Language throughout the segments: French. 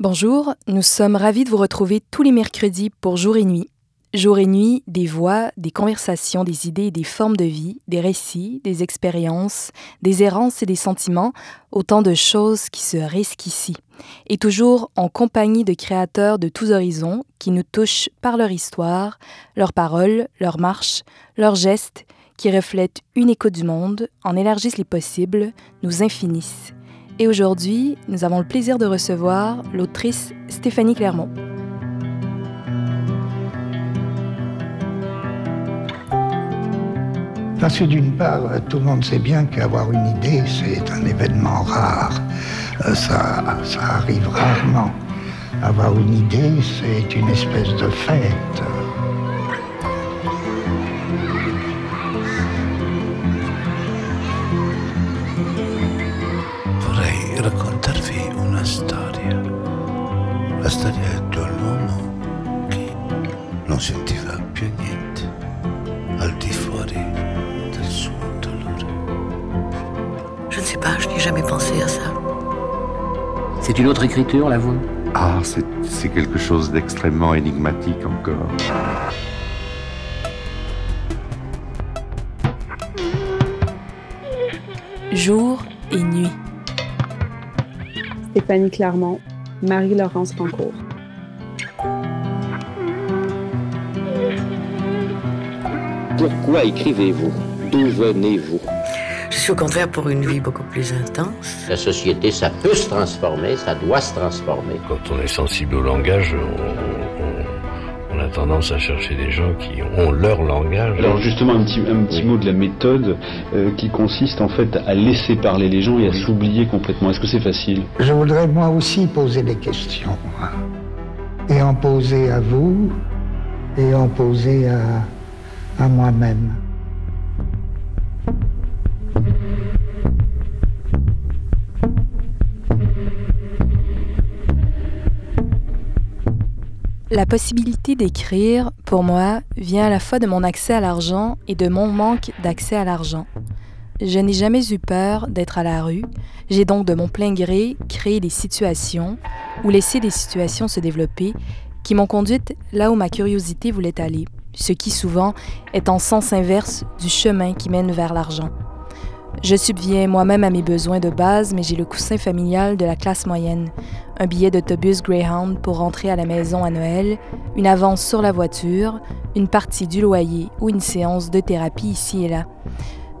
Bonjour, nous sommes ravis de vous retrouver tous les mercredis pour Jour et Nuit. Jour et nuit, des voix, des conversations, des idées des formes de vie, des récits, des expériences, des errances et des sentiments, autant de choses qui se risquent ici. Et toujours en compagnie de créateurs de tous horizons qui nous touchent par leur histoire, leurs paroles, leurs marches, leurs gestes, qui reflètent une écho du monde, en élargissent les possibles, nous infinissent. Et aujourd'hui, nous avons le plaisir de recevoir l'autrice Stéphanie Clermont. Parce que d'une part, tout le monde sait bien qu'avoir une idée, c'est un événement rare. Euh, ça, ça arrive rarement. Avoir une idée, c'est une espèce de fête. La storia dell'uomo che non sentiva più niente al di fuori del suo dolore. Je ne sais pas, je n'ai jamais pensé à ça. C'est une autre écriture, la vôtre? Ah, c'est quelque chose d'extrêmement énigmatique encore. Jour et nuit. Stéphanie Clermont, Marie-Laurence Pancourt. Pourquoi écrivez-vous? D'où venez-vous? Je suis au contraire pour une vie beaucoup plus intense. La société, ça peut se transformer, ça doit se transformer. Quand on est sensible au langage, on, a tendance à chercher des gens qui ont leur langage. Alors justement, un petit, un petit mot de la méthode euh, qui consiste en fait à laisser parler les gens et à s'oublier complètement. Est-ce que c'est facile? Je voudrais moi aussi poser des questions. Et en poser à vous, et en poser à, à moi-même. La possibilité d'écrire, pour moi, vient à la fois de mon accès à l'argent et de mon manque d'accès à l'argent. Je n'ai jamais eu peur d'être à la rue, j'ai donc de mon plein gré créé des situations ou laissé des situations se développer qui m'ont conduite là où ma curiosité voulait aller, ce qui souvent est en sens inverse du chemin qui mène vers l'argent. Je subviens moi-même à mes besoins de base, mais j'ai le coussin familial de la classe moyenne. Un billet d'autobus Greyhound pour rentrer à la maison à Noël, une avance sur la voiture, une partie du loyer ou une séance de thérapie ici et là.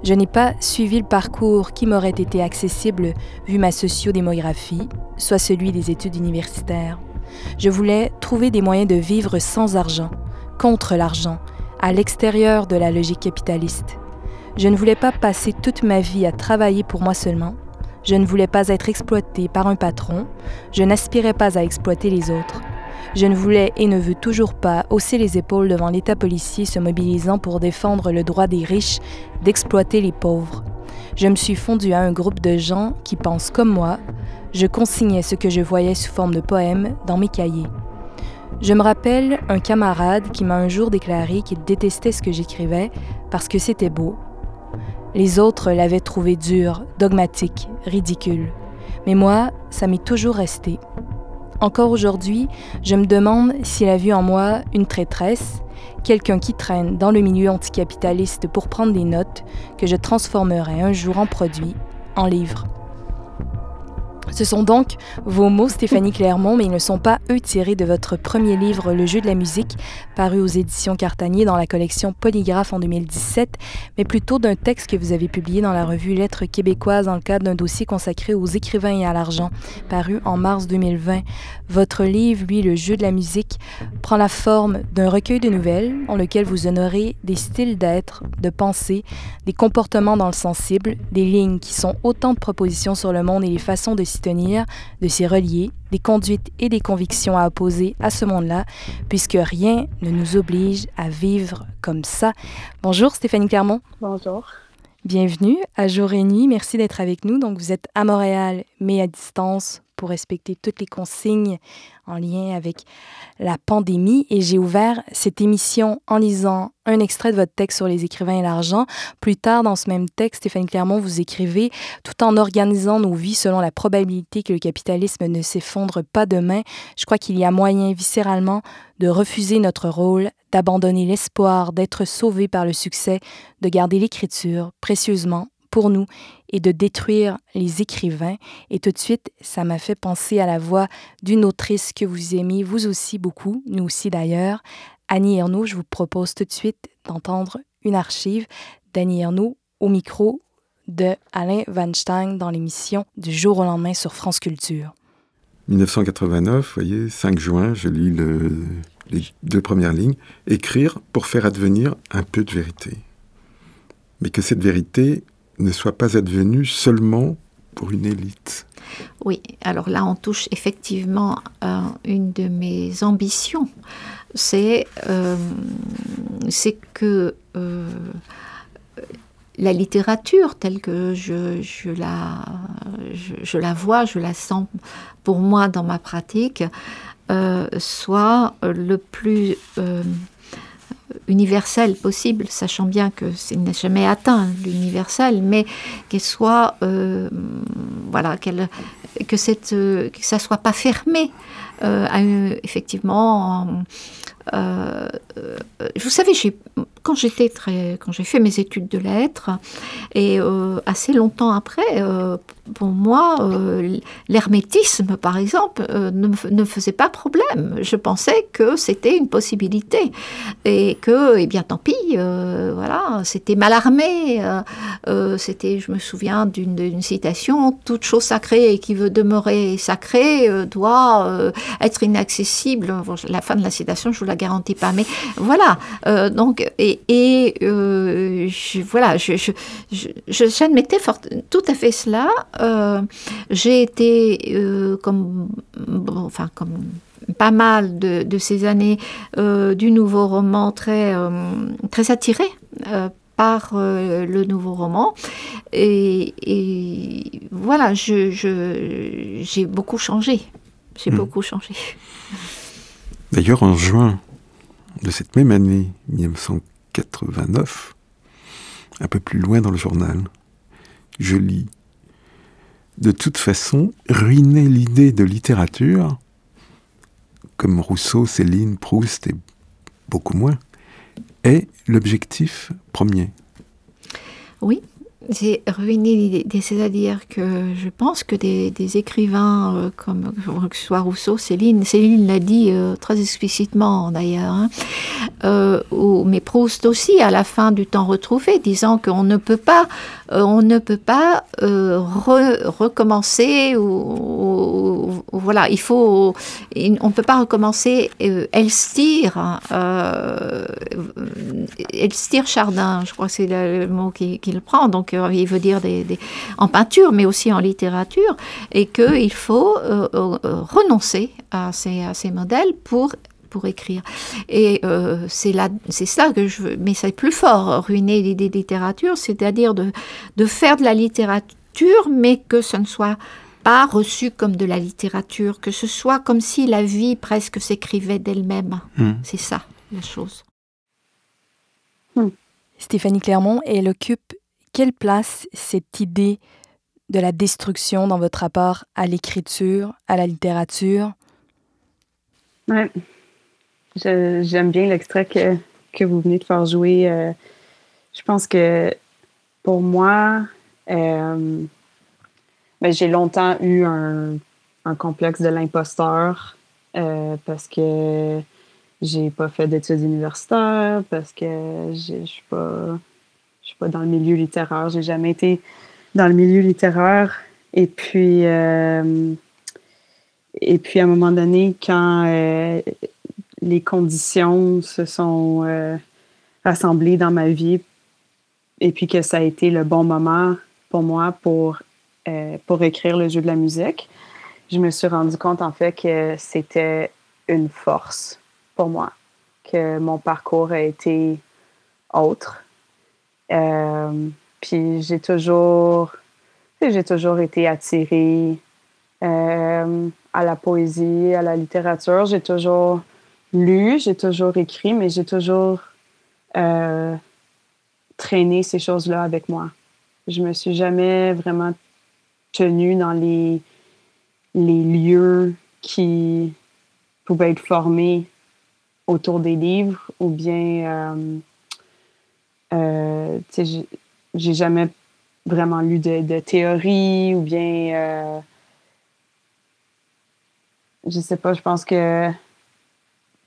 Je n'ai pas suivi le parcours qui m'aurait été accessible vu ma sociodémographie, soit celui des études universitaires. Je voulais trouver des moyens de vivre sans argent, contre l'argent, à l'extérieur de la logique capitaliste. Je ne voulais pas passer toute ma vie à travailler pour moi seulement. Je ne voulais pas être exploité par un patron. Je n'aspirais pas à exploiter les autres. Je ne voulais et ne veux toujours pas hausser les épaules devant l'État policier se mobilisant pour défendre le droit des riches d'exploiter les pauvres. Je me suis fondue à un groupe de gens qui pensent comme moi. Je consignais ce que je voyais sous forme de poèmes dans mes cahiers. Je me rappelle un camarade qui m'a un jour déclaré qu'il détestait ce que j'écrivais parce que c'était beau, les autres l'avaient trouvé dur, dogmatique, ridicule. Mais moi, ça m'est toujours resté. Encore aujourd'hui, je me demande s'il a vu en moi une traîtresse, quelqu'un qui traîne dans le milieu anticapitaliste pour prendre des notes que je transformerai un jour en produit, en livre. Ce sont donc vos mots, Stéphanie Clermont, mais ils ne sont pas, eux, tirés de votre premier livre, Le jeu de la musique, paru aux éditions Cartanier dans la collection Polygraphe en 2017, mais plutôt d'un texte que vous avez publié dans la revue Lettres québécoises dans le cadre d'un dossier consacré aux écrivains et à l'argent, paru en mars 2020. Votre livre, lui, Le jeu de la musique, prend la forme d'un recueil de nouvelles dans lequel vous honorez des styles d'être, de penser, des comportements dans le sensible, des lignes qui sont autant de propositions sur le monde et les façons de s'y tenir, de s'y relier, des conduites et des convictions à opposer à ce monde-là, puisque rien ne nous oblige à vivre comme ça. Bonjour Stéphanie Clermont. Bonjour. Bienvenue à Jour et Nuit. Merci d'être avec nous. Donc vous êtes à Montréal, mais à distance pour respecter toutes les consignes en lien avec la pandémie et j'ai ouvert cette émission en lisant un extrait de votre texte sur les écrivains et l'argent. Plus tard, dans ce même texte, Stéphanie Clermont, vous écrivez Tout en organisant nos vies selon la probabilité que le capitalisme ne s'effondre pas demain, je crois qu'il y a moyen viscéralement de refuser notre rôle, d'abandonner l'espoir d'être sauvé par le succès, de garder l'écriture précieusement pour nous et de détruire les écrivains. Et tout de suite, ça m'a fait penser à la voix d'une autrice que vous aimez, vous aussi beaucoup, nous aussi d'ailleurs. Annie Ernaux, je vous propose tout de suite d'entendre une archive d'Annie Ernaux au micro de Alain Weinstein dans l'émission du jour au lendemain sur France Culture. 1989, vous voyez, 5 juin, je lis les deux premières lignes. Écrire pour faire advenir un peu de vérité. Mais que cette vérité ne soit pas advenue seulement pour une élite. Oui, alors là, on touche effectivement à une de mes ambitions. C'est euh, que euh, la littérature telle que je, la, je, la vois, je la sens pour moi dans ma pratique, euh, soit le plus universelle possible, sachant bien que ce n'est jamais atteint l'universel, mais qu'elle soit, euh, voilà, qu'elle, que cette, que ça soit pas fermé euh, effectivement euh, euh, vous savez, quand j'étais très, quand j'ai fait mes études de lettres, et euh, assez longtemps après, pour moi, l'hermétisme, par exemple, ne, ne, faisait pas problème. Je pensais que c'était une possibilité et que, eh bien, tant pis, voilà, c'était mal armé. c'était, je me souviens d'une citation toute chose sacrée qui veut demeurer sacrée doit être inaccessible. la fin de la citation, je vous la garantis pas. Mais voilà, euh, donc, et, et euh, je, voilà, je, je, j'admettais tout à fait cela. Euh, j'ai été comme, enfin, comme pas mal de, de ces années du nouveau roman très, très attiré par le nouveau roman. Et, et voilà, je, je, j'ai beaucoup changé. J'ai hmm. beaucoup changé. D'ailleurs, en juin de cette même année, 1989, un peu plus loin dans le journal, je lis De toute façon, ruiner l'idée de littérature, comme Rousseau, Céline, Proust et beaucoup moins, est l'objectif premier. Oui, j'ai ruiné l'idée, c'est-à-dire que je pense que des, écrivains euh, comme que ce soit Rousseau, Céline, Céline l'a dit euh, très explicitement d'ailleurs, hein, euh, mais Proust aussi à la fin du temps retrouvé, disant qu'on ne peut pas, on ne peut pas recommencer ou, voilà, il faut, on ne peut pas recommencer Elstir, hein, Elstir Chardin, je crois que c'est le, mot qu'il prend, donc il veut dire des, en peinture, mais aussi en littérature, et qu'il faut euh, euh, renoncer à ces, à ces modèles pour pour écrire. Et euh, c'est là, c'est ça que je veux, mais c'est plus fort, ruiner l'idée de littérature, c'est-à-dire de, de faire de la littérature, mais que ce ne soit pas reçu comme de la littérature, que ce soit comme si la vie presque s'écrivait d'elle-même. Hmm. C'est ça, la chose. Stéphanie Clermont, elle occupe quelle place cette idée de la destruction dans votre rapport à l'écriture, à la littérature? Oui, j'aime bien l'extrait que, vous venez de faire jouer. Euh, je pense que pour moi, euh, ben, j'ai longtemps eu un, un complexe de l'imposteur euh, parce que j'ai pas fait d'études universitaires, parce que je suis pas je suis pas dans le milieu littéraire. J'ai jamais été dans le milieu littéraire. Et puis, euh, et puis à un moment donné, quand euh, les conditions se sont euh, rassemblées dans ma vie, et puis que ça a été le bon moment pour moi pour, pour écrire le jeu de la musique, je me suis rendu compte en fait que c'était une force pour moi, que mon parcours a été autre, euh, puis j'ai toujours, j'ai toujours été attirée euh, à la poésie, à la littérature. J'ai toujours lu, j'ai toujours écrit, mais j'ai toujours euh, traîné ces choses-là avec moi. Je me suis jamais vraiment tenue dans les, les lieux qui pouvaient être formés autour des livres ou bien, euh, euh, j'ai jamais vraiment lu de, théorie ou bien, euh, je sais pas, je pense que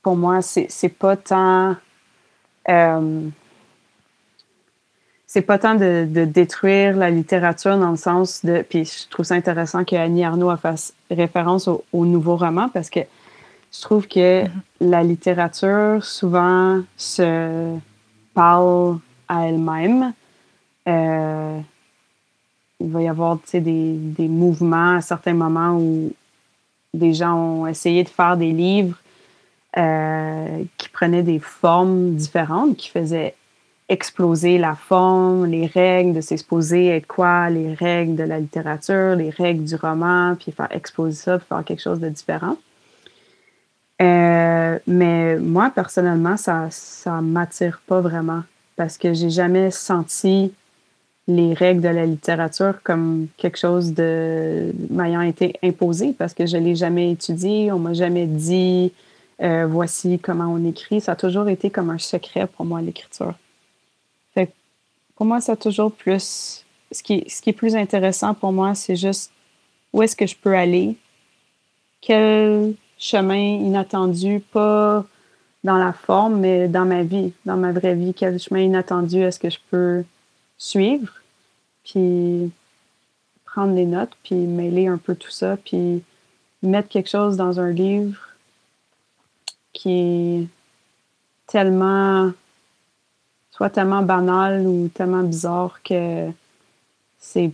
pour moi, c'est pas tant. C'est pas tant de, de, détruire la littérature dans le sens de. Puis je trouve ça intéressant que Annie Arnaud fait référence au nouveau roman parce que je trouve que mm-hmm. la littérature souvent se parle à elle-même. Euh, il va y avoir des, des mouvements à certains moments où des gens ont essayé de faire des livres euh, qui prenaient des formes différentes, qui faisaient exploser la forme, les règles de s'exposer, être quoi, les règles de la littérature, les règles du roman, puis faire exploser ça, puis faire quelque chose de différent. Euh, mais moi, personnellement, ça ne m'attire pas vraiment parce que j'ai jamais senti les règles de la littérature comme quelque chose de m'ayant été imposé parce que je ne l'ai jamais étudié, on m'a jamais dit euh, voici comment on écrit. Ça a toujours été comme un secret pour moi, l'écriture. Pour moi, ça toujours plus. Ce qui, ce qui est plus intéressant pour moi, c'est juste où est-ce que je peux aller, quel chemin inattendu, pas dans la forme, mais dans ma vie, dans ma vraie vie, quel chemin inattendu est-ce que je peux suivre, puis prendre des notes, puis mêler un peu tout ça, puis mettre quelque chose dans un livre qui est tellement, soit tellement banal ou tellement bizarre que c'est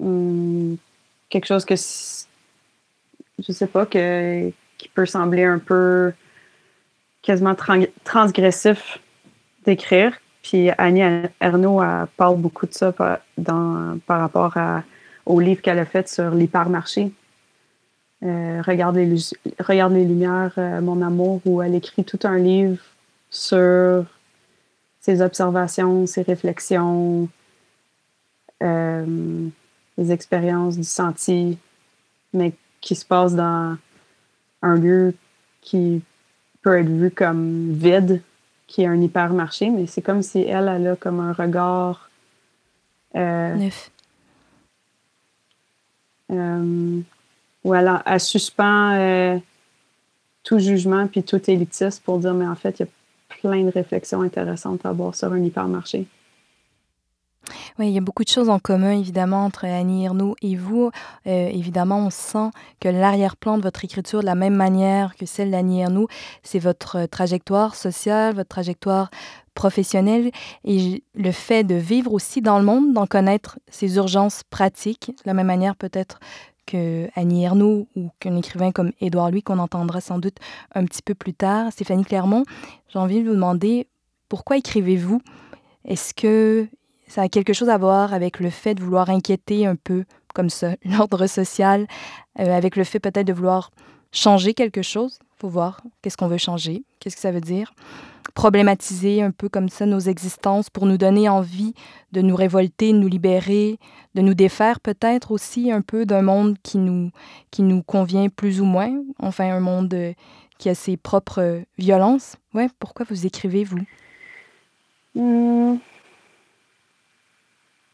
hum, quelque chose que, je sais pas, que, qui peut sembler un peu quasiment transgressif d'écrire. Puis Annie Ernaud parle beaucoup de ça par, dans, par rapport à, au livre qu'elle a fait sur l'hypermarché. Euh, regarde, les, regarde les lumières, euh, mon amour, où elle écrit tout un livre sur ses observations, ses réflexions, euh, les expériences du senti, mais qui se passe dans un lieu qui peut être vu comme vide, qui est un hypermarché, mais c'est comme si elle, elle a comme un regard euh, neuf. Euh, où elle, a, suspend euh, tout jugement puis tout élitiste pour dire mais en fait il y a plein de réflexions intéressantes à avoir sur un hypermarché. Oui, il y a beaucoup de choses en commun, évidemment, entre Annie Ernaux et vous. Euh, évidemment, on sent que l'arrière-plan de votre écriture, de la même manière que celle d'Annie Ernaux, c'est votre trajectoire sociale, votre trajectoire professionnelle et le fait de vivre aussi dans le monde, d'en connaître ses urgences pratiques, de la même manière peut-être que Annie ou qu'un écrivain comme Édouard Louis, qu'on entendra sans doute un petit peu plus tard. Stéphanie Clermont, j'ai envie de vous demander pourquoi écrivez-vous? Est-ce que ça a quelque chose à voir avec le fait de vouloir inquiéter un peu comme ça l'ordre social, euh, avec le fait peut-être de vouloir changer quelque chose. Il faut voir qu'est-ce qu'on veut changer, qu'est-ce que ça veut dire. Problématiser un peu comme ça nos existences pour nous donner envie de nous révolter, de nous libérer, de nous défaire peut-être aussi un peu d'un monde qui nous, qui nous convient plus ou moins. Enfin, un monde euh, qui a ses propres violences. Ouais, pourquoi vous écrivez, vous? Mmh.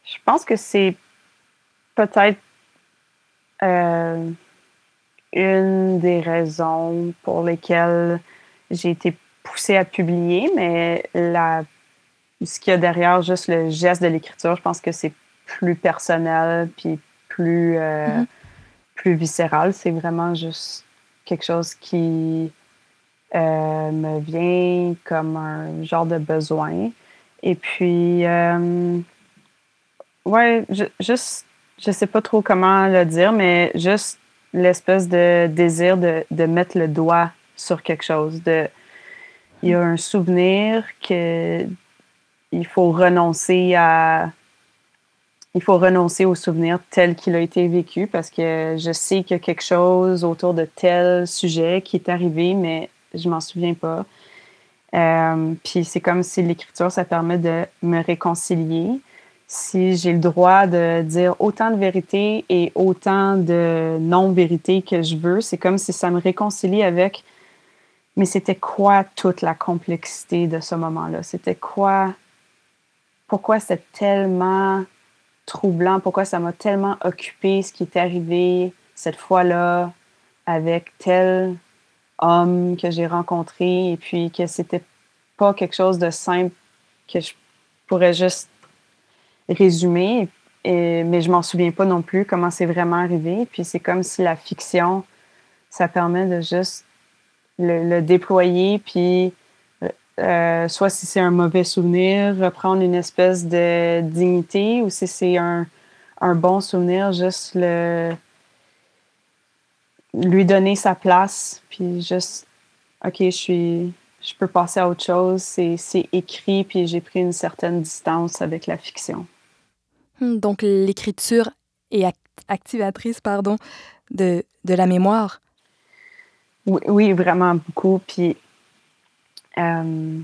Je pense que c'est peut-être euh, une des raisons pour lesquelles j'ai été poussée à publier, mais la, ce qu'il y a derrière juste le geste de l'écriture, je pense que c'est plus personnel puis plus, euh, mm-hmm. plus viscéral. C'est vraiment juste quelque chose qui euh, me vient comme un genre de besoin. Et puis, Ouais, je, juste, je sais pas trop comment le dire, mais juste l'espèce de désir de, de, mettre le doigt sur quelque chose. De, il y a un souvenir que il faut renoncer à il faut renoncer au souvenir tel qu'il a été vécu parce que je sais qu'il y a quelque chose autour de tel sujet qui est arrivé, mais je m'en souviens pas. Euh, puis c'est comme si l'écriture, ça permet de me réconcilier. Si j'ai le droit de dire autant de vérité et autant de non-vérité que je veux, c'est comme si ça me réconcilie avec mais c'était quoi toute la complexité de ce moment-là? C'était quoi? Pourquoi c'était tellement troublant? Pourquoi ça m'a tellement occupé ce qui est arrivé cette fois-là avec tel homme que j'ai rencontré et puis que c'était pas quelque chose de simple que je pourrais juste résumer, et, mais je m'en souviens pas non plus comment c'est vraiment arrivé. Puis c'est comme si la fiction, ça permet de juste le, déployer, puis euh, soit si c'est un mauvais souvenir, reprendre une espèce de dignité, ou si c'est un, un bon souvenir, juste le lui donner sa place, puis juste, OK, je suis, je peux passer à autre chose. C'est écrit, puis j'ai pris une certaine distance avec la fiction. Donc, l'écriture est activatrice, pardon, de, la mémoire. Oui, vraiment beaucoup. Puis, euh,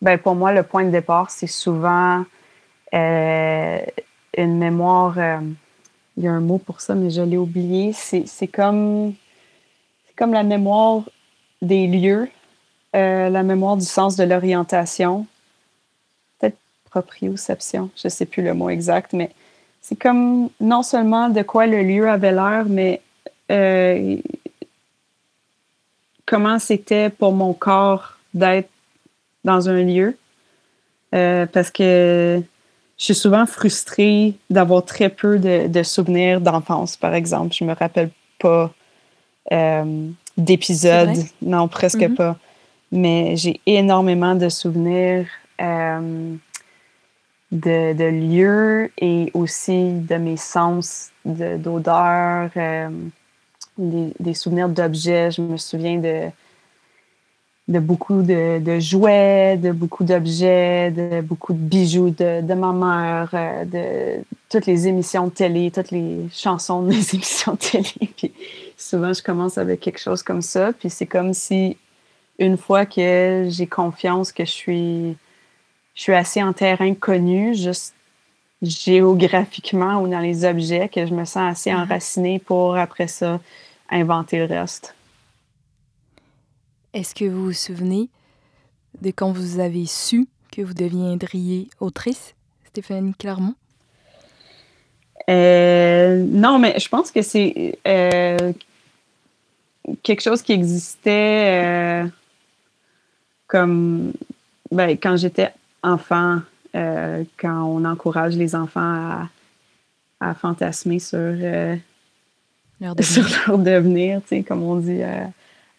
ben pour moi, le point de départ, c'est souvent euh, une mémoire. Euh, il y a un mot pour ça, mais je l'ai oublié. C'est comme, la mémoire des lieux, la mémoire du sens de l'orientation. Proprioception, je ne sais plus le mot exact, mais c'est comme non seulement de quoi le lieu avait l'air, mais euh, comment c'était pour mon corps d'être dans un lieu. Euh, parce que je suis souvent frustrée d'avoir très peu de, souvenirs d'enfance, par exemple. Je me rappelle pas euh, d'épisodes, non, presque mm-hmm. pas. Mais j'ai énormément de souvenirs euh, de, lieux et aussi de mes sens d'odeur, euh, des, souvenirs d'objets. Je me souviens de de beaucoup de, jouets, de beaucoup d'objets, de beaucoup de bijoux de, ma mère, euh, de toutes les émissions de télé, toutes les chansons des émissions de télé. Puis souvent, je commence avec quelque chose comme ça. Puis c'est comme si, une fois que j'ai confiance que je suis, je suis assez en terrain connu, juste géographiquement ou dans les objets, que je me sens assez mm-hmm. enracinée pour, après ça, inventer le reste. Est-ce que vous vous souvenez de quand vous avez su que vous deviendriez autrice, Stéphanie Clermont? Euh, non, mais je pense que c'est euh, quelque chose qui existait euh, comme ben, quand j'étais enfant, quand on encourage les enfants à, fantasmer sur leur devenir, sur leur devenir comme on dit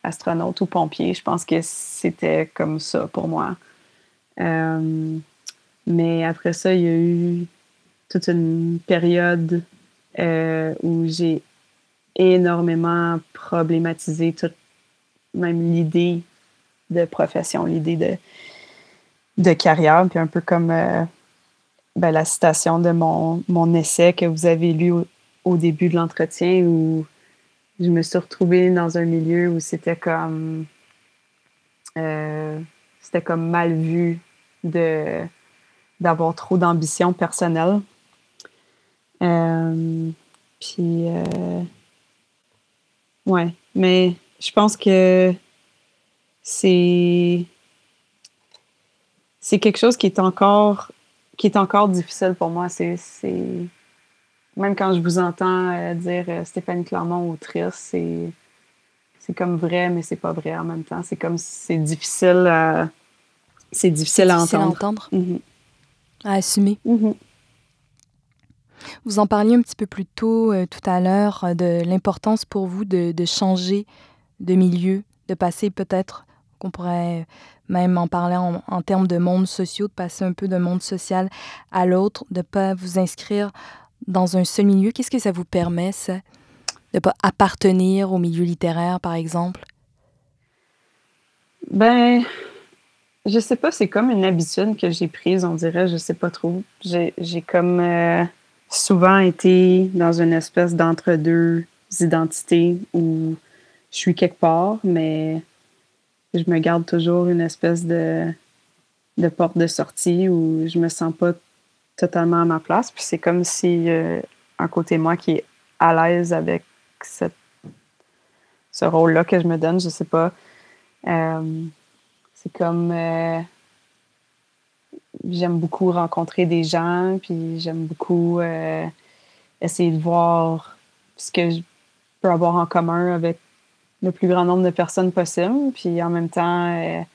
astronaute ou pompier. Je pense que c'était comme ça pour moi. Euh, mais après ça, il y a eu toute une période euh, où j'ai énormément problématisé toute même l'idée de profession, l'idée de, de carrière, puis un peu comme euh, ben, la citation de mon, essai que vous avez lu au, début de l'entretien où je me suis retrouvée dans un milieu où c'était comme euh, c'était comme mal vu de d'avoir trop d'ambition personnelle. Euh, puis ouais, mais je pense que c'est c'est quelque chose qui est encore qui est encore difficile pour moi. C'est même quand je vous entends euh, dire euh, Stéphanie Clermont autrice, c'est c'est comme vrai, mais c'est pas vrai en même temps. C'est comme c'est difficile à c'est difficile, à entendre. Mhm. À assumer. Mhm. Vous en parliez un petit peu plus tôt euh, tout à l'heure de l'importance pour vous de, de, changer de milieu, de passer peut-être, qu'on pourrait même en parler en, en, termes de monde sociaux, de passer un peu d'un monde social à l'autre, de ne pas vous inscrire dans un seul milieu, qu'est-ce que ça vous permet, ça, de ne pas appartenir au milieu littéraire, par exemple? Ben, je sais pas, c'est comme une habitude que j'ai prise, on dirait, je sais pas trop. J'ai comme euh, souvent été dans une espèce d'entre-deux identités où je suis quelque part, mais je me garde toujours une espèce de, de porte de sortie où je me sens pas totalement à ma place. Puis c'est comme si euh, un côté de moi qui est à l'aise avec ce rôle-là que je me donne, je sais pas. Euh, c'est comme euh, j'aime beaucoup rencontrer des gens, puis j'aime beaucoup essayer de voir ce que je peux avoir en commun avec le plus grand nombre de personnes possible. Puis en même temps,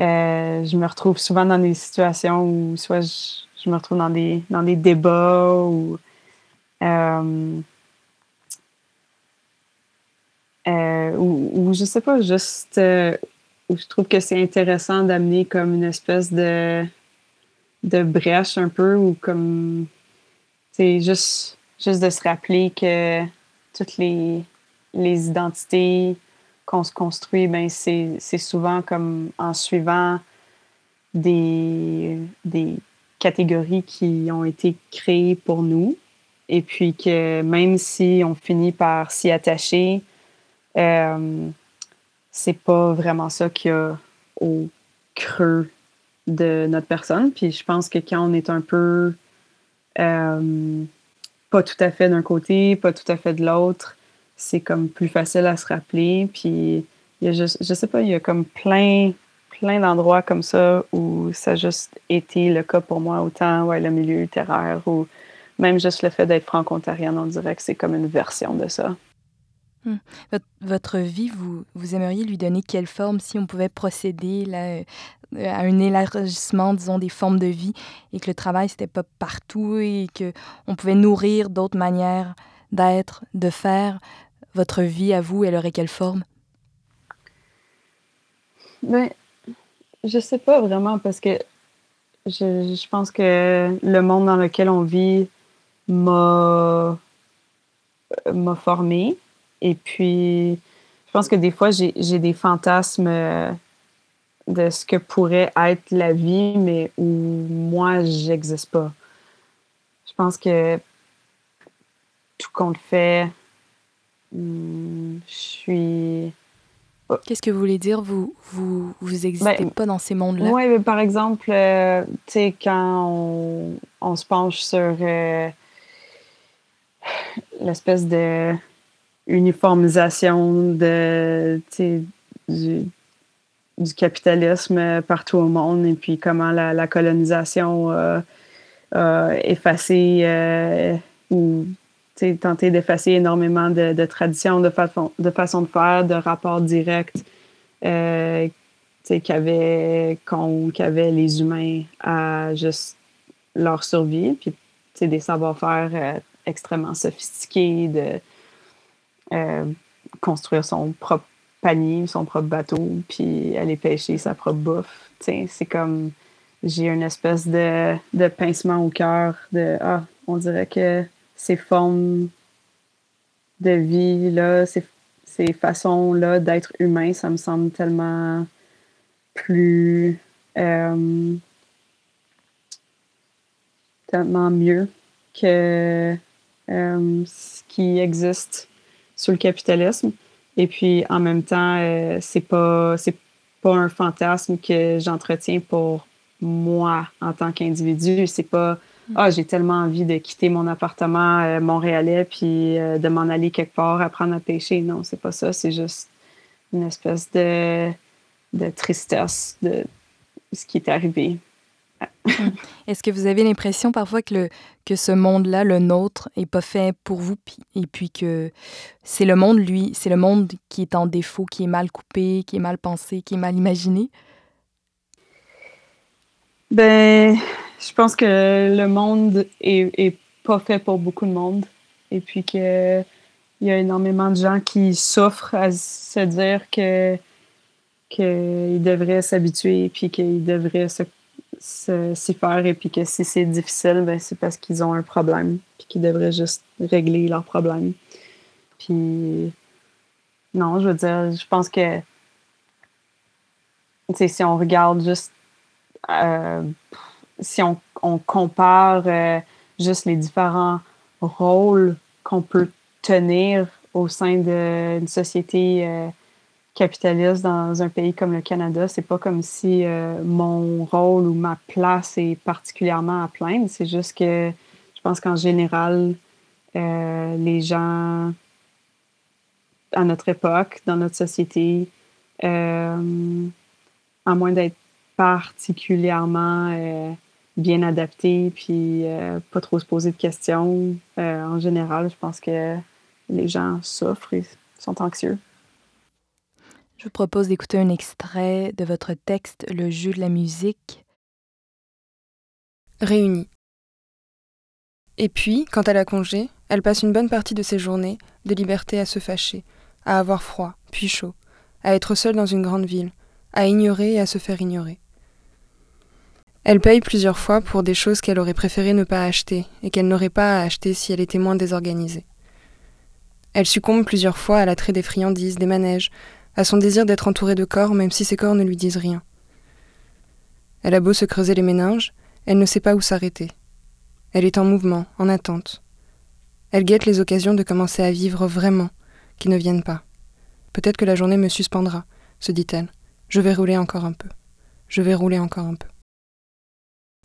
euh, je me retrouve souvent dans des situations où soit je, me retrouve dans des, dans des débats ou ou, ou, je sais pas, juste je trouve que c'est intéressant d'amener comme une espèce de, de brèche un peu ou comme c'est juste, juste de se rappeler que toutes les, les identités qu'on se construit, ben c'est, souvent comme en suivant des, des catégories qui ont été créées pour nous. Et puis que même si on finit par s'y attacher, euh, c'est pas vraiment ça qu'il y a au creux de notre personne. Puis je pense que quand on est un peu euh, pas tout à fait d'un côté, pas tout à fait de l'autre, c'est comme plus facile à se rappeler. Puis il y a juste, je sais pas, il y a comme plein, plein d'endroits comme ça où ça a juste été le cas pour moi, autant ouais, le milieu littéraire ou même juste le fait d'être franco-ontarienne, on dirait que c'est comme une version de ça. Hmm. Votre, vie, vous, vous aimeriez lui donner quelle forme si on pouvait procéder là, euh, à un élargissement, disons, des formes de vie et que le travail, c'était pas partout et qu'on pouvait nourrir d'autres manières d'être, de faire? Votre vie à vous, elle aurait quelle forme? Ben, je sais pas vraiment parce que je, pense que le monde dans lequel on vit m'a m'a formé et puis, je pense que des fois, j'ai des fantasmes euh, de ce que pourrait être la vie, mais où moi, j'existe pas. Je pense que tout compte fait, je suis. Qu'est-ce que vous voulez dire? Vous vous, vous existez ben, pas dans ces mondes-là? Oui, mais par exemple, euh, tu sais, quand on, on, se penche sur euh, l'espèce de uniformisation de, du, du, capitalisme partout au monde et puis comment la, colonisation a, effacé euh, ou tenté d'effacer énormément de, traditions, de, façon, de façon de faire, de rapports directs euh, qu'avaient qu'avaient les humains à juste leur survie, puis des savoir-faire euh, extrêmement sophistiqués de euh, construire son propre panier, son propre bateau, puis aller pêcher sa propre bouffe. C'est comme j'ai une espèce de, de pincement au cœur de Ah, on dirait que ces formes de vie-là, ces, ces façons-là d'être humain, ça me semble tellement plus euh, tellement mieux que euh, ce qui existe sur le capitalisme. Et puis, en même temps, euh, c'est pas, c'est pas un fantasme que j'entretiens pour moi en tant qu'individu. C'est pas. Ah, j'ai tellement envie de quitter mon appartement euh, montréalais puis euh, de m'en aller quelque part apprendre à pêcher. Non, c'est pas ça. C'est juste une espèce de, de tristesse de ce qui est arrivé. Est-ce que vous avez l'impression parfois que, le, que ce monde-là, le nôtre, est pas fait pour vous, et puis que c'est le monde, lui, c'est le monde qui est en défaut, qui est mal coupé, qui est mal pensé, qui est mal imaginé? Ben, je pense que le monde est, pas fait pour beaucoup de monde, et puis que il y a énormément de gens qui souffrent à se dire que qu'ils devraient s'habituer, puis qu'ils devraient se s'y faire et puis que si c'est difficile, ben c'est parce qu'ils ont un problème puis qu'ils devraient juste régler leur problème. Puis non, je veux dire, je pense que si on regarde juste, euh, si on, compare euh, juste les différents rôles qu'on peut tenir au sein d'une société euh, capitaliste dans un pays comme le Canada, c'est pas comme si mon rôle ou ma place est particulièrement à plaindre. C'est juste que je pense qu'en général, les gens à notre époque, dans notre société, euh, à moins d'être particulièrement euh, bien adapté, puis euh, pas trop se poser de questions. en général, je pense que les gens souffrent et sont anxieux. Je vous propose d'écouter un extrait de votre texte Le jeu de la musique. Réunie. Et puis, quand elle a congé, elle passe une bonne partie de ses journées de liberté à se fâcher, à avoir froid, puis chaud, à être seule dans une grande ville, à ignorer et à se faire ignorer. Elle paye plusieurs fois pour des choses qu'elle aurait préféré ne pas acheter et qu'elle n'aurait pas à acheter si elle était moins désorganisée. Elle succombe plusieurs fois à l'attrait des friandises, des manèges, à son désir d'être entourée de corps même si ces corps ne lui disent rien. Elle a beau se creuser les méninges, elle ne sait pas où s'arrêter. Elle est en mouvement, en attente. Elle guette les occasions de commencer à vivre vraiment, qui ne viennent pas. Peut-être que la journée me suspendra, se dit-elle. Je vais rouler encore un peu. Je vais rouler encore un peu.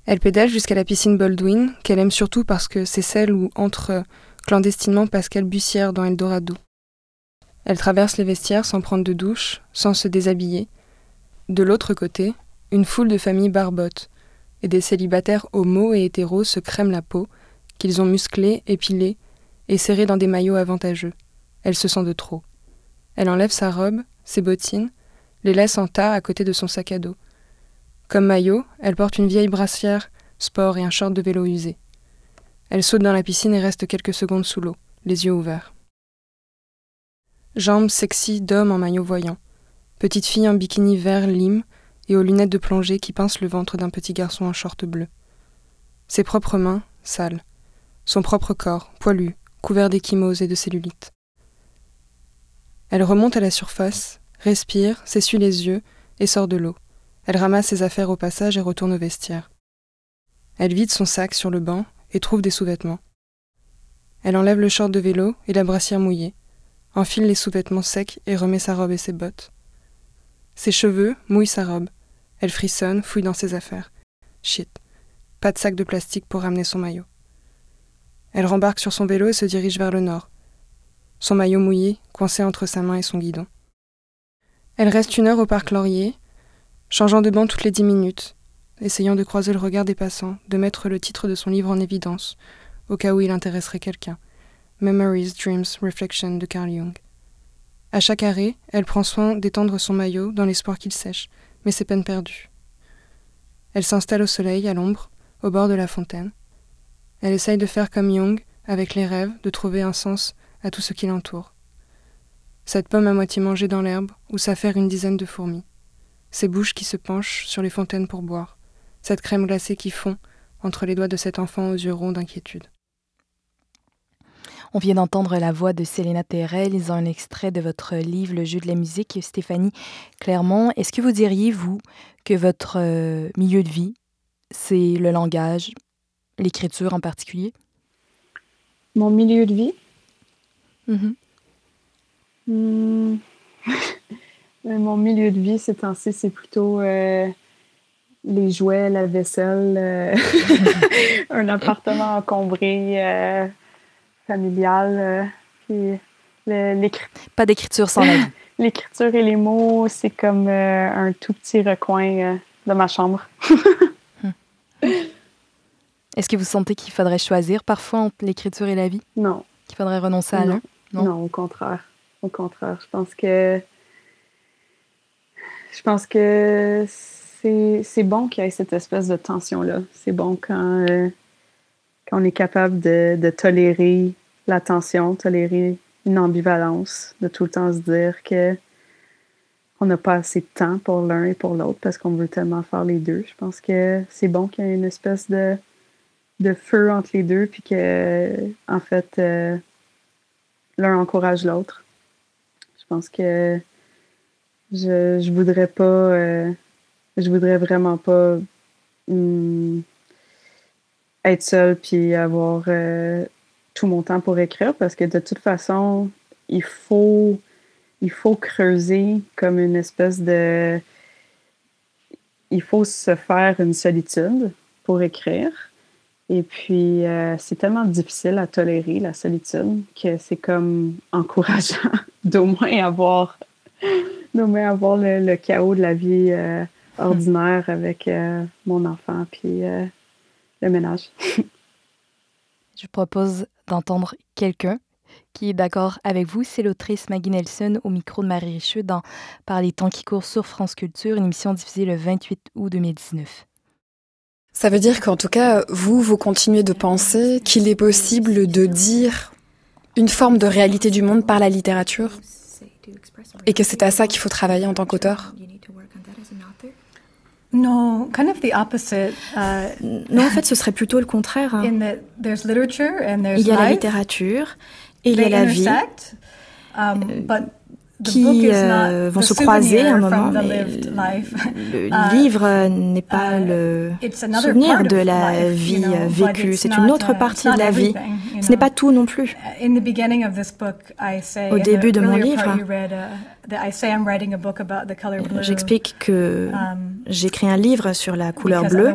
Elle pédale jusqu'à la piscine Baldwin, qu'elle aime surtout parce que c'est celle où entre clandestinement Pascal Bussière dans Eldorado. Elle traverse les vestiaires sans prendre de douche, sans se déshabiller. De l'autre côté, une foule de familles barbotent, et des célibataires homo et hétéros se crèment la peau, qu'ils ont musclés, épilés et serrés dans des maillots avantageux. Elle se sent de trop. Elle enlève sa robe, ses bottines, les laisse en tas à côté de son sac à dos. Comme maillot, elle porte une vieille brassière, sport et un short de vélo usé. Elle saute dans la piscine et reste quelques secondes sous l'eau, les yeux ouverts. Jambes sexy d'homme en maillot voyant. Petite fille en bikini vert lime et aux lunettes de plongée qui pincent le ventre d'un petit garçon en short bleu. Ses propres mains, sales. Son propre corps, poilu, couvert d'échymoses et de cellulite. Elle remonte à la surface, respire, s'essuie les yeux et sort de l'eau. Elle ramasse ses affaires au passage et retourne au vestiaire. Elle vide son sac sur le banc et trouve des sous-vêtements. Elle enlève le short de vélo et la brassière mouillée, enfile les sous-vêtements secs et remet sa robe et ses bottes. Ses cheveux mouillent sa robe. Elle frissonne, fouille dans ses affaires. Shit. Pas de sac de plastique pour ramener son maillot. Elle rembarque sur son vélo et se dirige vers le nord, son maillot mouillé, coincé entre sa main et son guidon. Elle reste une heure au parc Laurier, changeant de banc toutes les dix minutes, essayant de croiser le regard des passants, de mettre le titre de son livre en évidence, au cas où il intéresserait quelqu'un. Memories, Dreams, Reflection de Carl Jung. À chaque arrêt, elle prend soin d'étendre son maillot dans l'espoir qu'il sèche, mais c'est peine perdue. Elle s'installe au soleil, à l'ombre, au bord de la fontaine. Elle essaye de faire comme Jung, avec les rêves, de trouver un sens à tout ce qui l'entoure. Cette pomme à moitié mangée dans l'herbe, où s'affaire une dizaine de fourmis. Ces bouches qui se penchent sur les fontaines pour boire. Cette crème glacée qui fond entre les doigts de cet enfant aux yeux ronds d'inquiétude. On vient d'entendre la voix de Selena Terrell lisant un extrait de votre livre Le jeu de la musique, Stéphanie Clermont. Est-ce que vous diriez, vous, que votre euh, milieu de vie, c'est le langage, l'écriture en particulier? Mon milieu de vie? Mm-hmm. Hmm. Mon milieu de vie ces temps-ci, c'est plutôt euh, les jouets, la vaisselle, euh, un appartement encombré, euh, familial. puis Pas d'écriture sans la vie. L'écriture et les mots, c'est comme un tout petit recoin de ma chambre. Est-ce que vous sentez qu'il faudrait choisir parfois entre l'écriture et la vie? Non. Qu'il faudrait renoncer à l'un? Non? au contraire. Au contraire. Je pense que. Je pense que c'est bon qu'il y ait cette espèce de tension-là. C'est bon quand, euh, quand on est capable de, de tolérer la tension, tolérer une ambivalence, de tout le temps se dire que on n'a pas assez de temps pour l'un et pour l'autre parce qu'on veut tellement faire les deux. Je pense que c'est bon qu'il y ait une espèce de, de feu entre les deux, puis que, en fait, euh, l'un encourage l'autre. Je pense que je, je voudrais pas euh, je voudrais vraiment pas hum, être seule puis avoir euh, tout mon temps pour écrire parce que de toute façon, il faut, il faut creuser comme une espèce de. Il faut se faire une solitude pour écrire. Et puis, euh, c'est tellement difficile à tolérer, la solitude, que c'est comme encourageant d'au moins avoir, moins avoir le, chaos de la vie euh, ordinaire avec euh, mon enfant puis le ménage. Je propose d'entendre quelqu'un qui est d'accord avec vous. C'est l'autrice Maggie Nelson au micro de Marie Richeux dans Par les temps qui courent sur France Culture, une émission diffusée le 28 août 2019. Ça veut dire qu'en tout cas, vous, vous continuez de penser qu'il est possible de dire une forme de réalité du monde par la littérature? Et que c'est à ça qu'il faut travailler en tant qu'auteur non, kind of the opposite. Uh, non, en fait, ce serait plutôt le contraire. Hein. In that there's literature and there's il y a la littérature et il y a la vie. Um, but qui euh, vont se croiser à un moment. Mais le uh, livre n'est pas uh, le souvenir de la vie vécue, c'est une autre uh, partie de la vie. Ce n'est pas tout non plus. Au début de mon livre, J'explique que um, j'écris un livre sur la couleur bleue,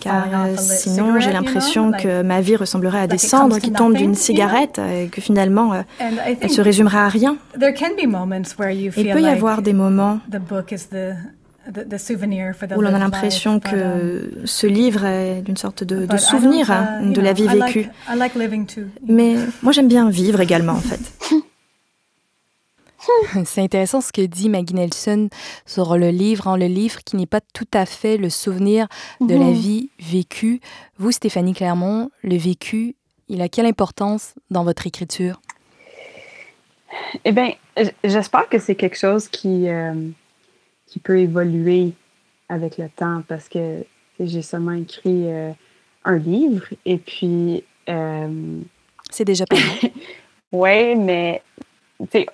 car sinon j'ai l'impression que ma vie ressemblerait à des cendres qui tombent d'une cigarette et que finalement euh, elle se résumera à rien. Il peut y avoir des moments où l'on a l'impression que um, ce livre est d'une sorte de, de souvenir hein, de la vie vécue. Mais moi j'aime bien vivre également en fait. C'est intéressant ce que dit Maggie Nelson sur le livre, en hein, le livre qui n'est pas tout à fait le souvenir de la mhm. vie vécue. Vous, Stéphanie Clermont, le vécu, il a quelle importance dans votre écriture? Eh bien, j'espère que c'est quelque chose qui, euh, qui peut évoluer avec le temps parce que j'ai seulement écrit euh, un livre et puis. Euh, c'est déjà pas mal. oui, mais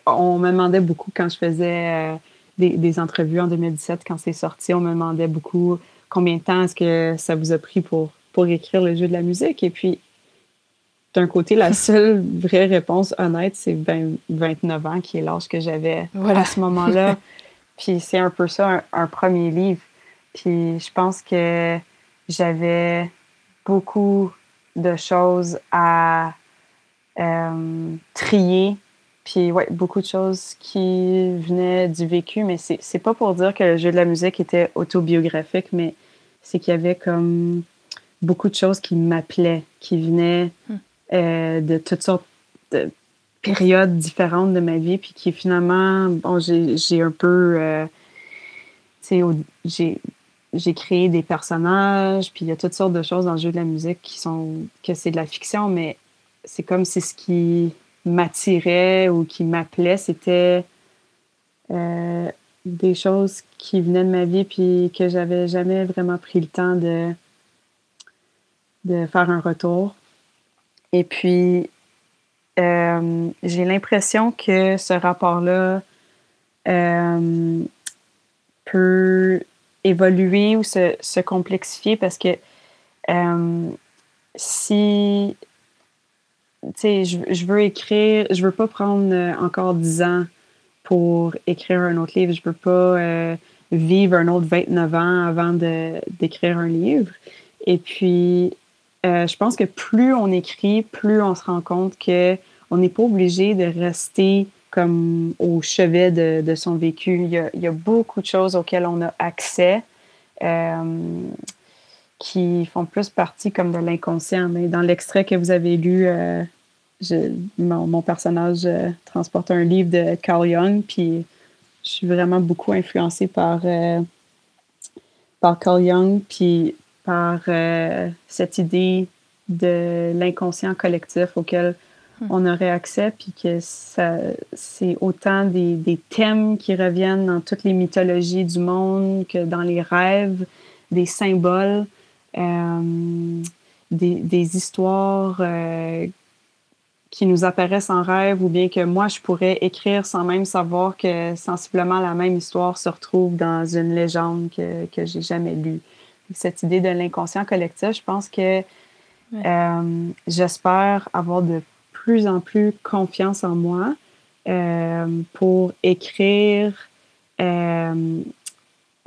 on me demandait beaucoup quand je faisais euh, des, des, entrevues en 2017, quand c'est sorti, on me demandait beaucoup combien de temps est-ce que ça vous a pris pour, pour écrire le jeu de la musique. Et puis, d'un côté, la seule vraie réponse honnête, c'est 29 ans, qui est l'âge que j'avais à ce moment-là. Puis c'est un peu ça, un, premier livre. Puis je pense que j'avais beaucoup de choses à euh, trier. Puis ouais, beaucoup de choses qui venaient du vécu, mais c'est pas pour dire que le jeu de la musique était autobiographique, mais c'est qu'il y avait comme beaucoup de choses qui m'appelaient, qui venaient hmm. euh, de toutes sortes de périodes différentes de ma vie, puis qui finalement, bon, j'ai un peu, euh, tu sais, j'ai créé des personnages, puis il y a toutes sortes de choses dans le jeu de la musique qui sont, que c'est de la fiction, mais c'est comme si ce qui m'attirait ou qui m'appelait, c'était euh, des choses qui venaient de ma vie, puis que j'avais jamais vraiment pris le temps de, de faire un retour. Et puis, euh, j'ai l'impression que ce rapport-là euh, peut évoluer ou se, complexifier parce que si sais, je, veux écrire, je veux pas prendre encore 10 ans pour écrire un autre livre, je veux pas vivre un autre 29 ans avant d'écrire un livre. Et puis, je pense que plus on écrit, plus on se rend compte que on n'est pas obligé de rester comme au chevet de, son vécu. Il y, a, beaucoup de choses auxquelles on a accès euh, qui font plus partie comme de l'inconscient. Mais dans l'extrait que vous avez lu, euh, mon, personnage euh, transporte un livre de Carl Jung, puis je suis vraiment beaucoup influencée par, par Carl Jung, puis par cette idée de l'inconscient collectif auquel Hmm. on aurait accès, puis que c'est autant des, thèmes qui reviennent dans toutes les mythologies du monde que dans les rêves, des symboles, euh, des, histoires euh, qui nous apparaissent en rêve ou bien que moi, je pourrais écrire sans même savoir que sensiblement la même histoire se retrouve dans une légende que, que j'ai jamais lue. Cette idée de l'inconscient collectif, je pense que euh, j'espère avoir de plus en plus confiance en moi euh, pour écrire. Euh,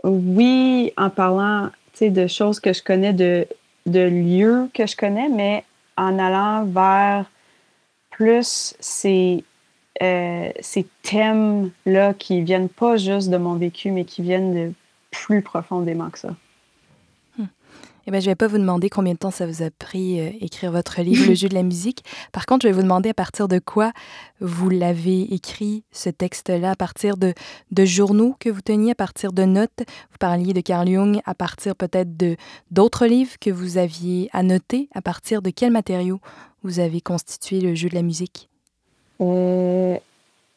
oui, en parlant de choses que je connais, de, de lieux que je connais, mais en allant vers plus ces, euh, ces thèmes-là qui viennent pas juste de mon vécu, mais qui viennent de plus profondément que ça. Eh bien, je ne vais pas vous demander combien de temps ça vous a pris euh, écrire votre livre, Le jeu de la musique. Par contre, je vais vous demander à partir de quoi vous l'avez écrit, ce texte-là, à partir de, de journaux que vous teniez, à partir de notes. Vous parliez de Carl Jung, à partir peut-être de d'autres livres que vous aviez annotés. À partir de quels matériaux vous avez constitué le jeu de la musique? Euh,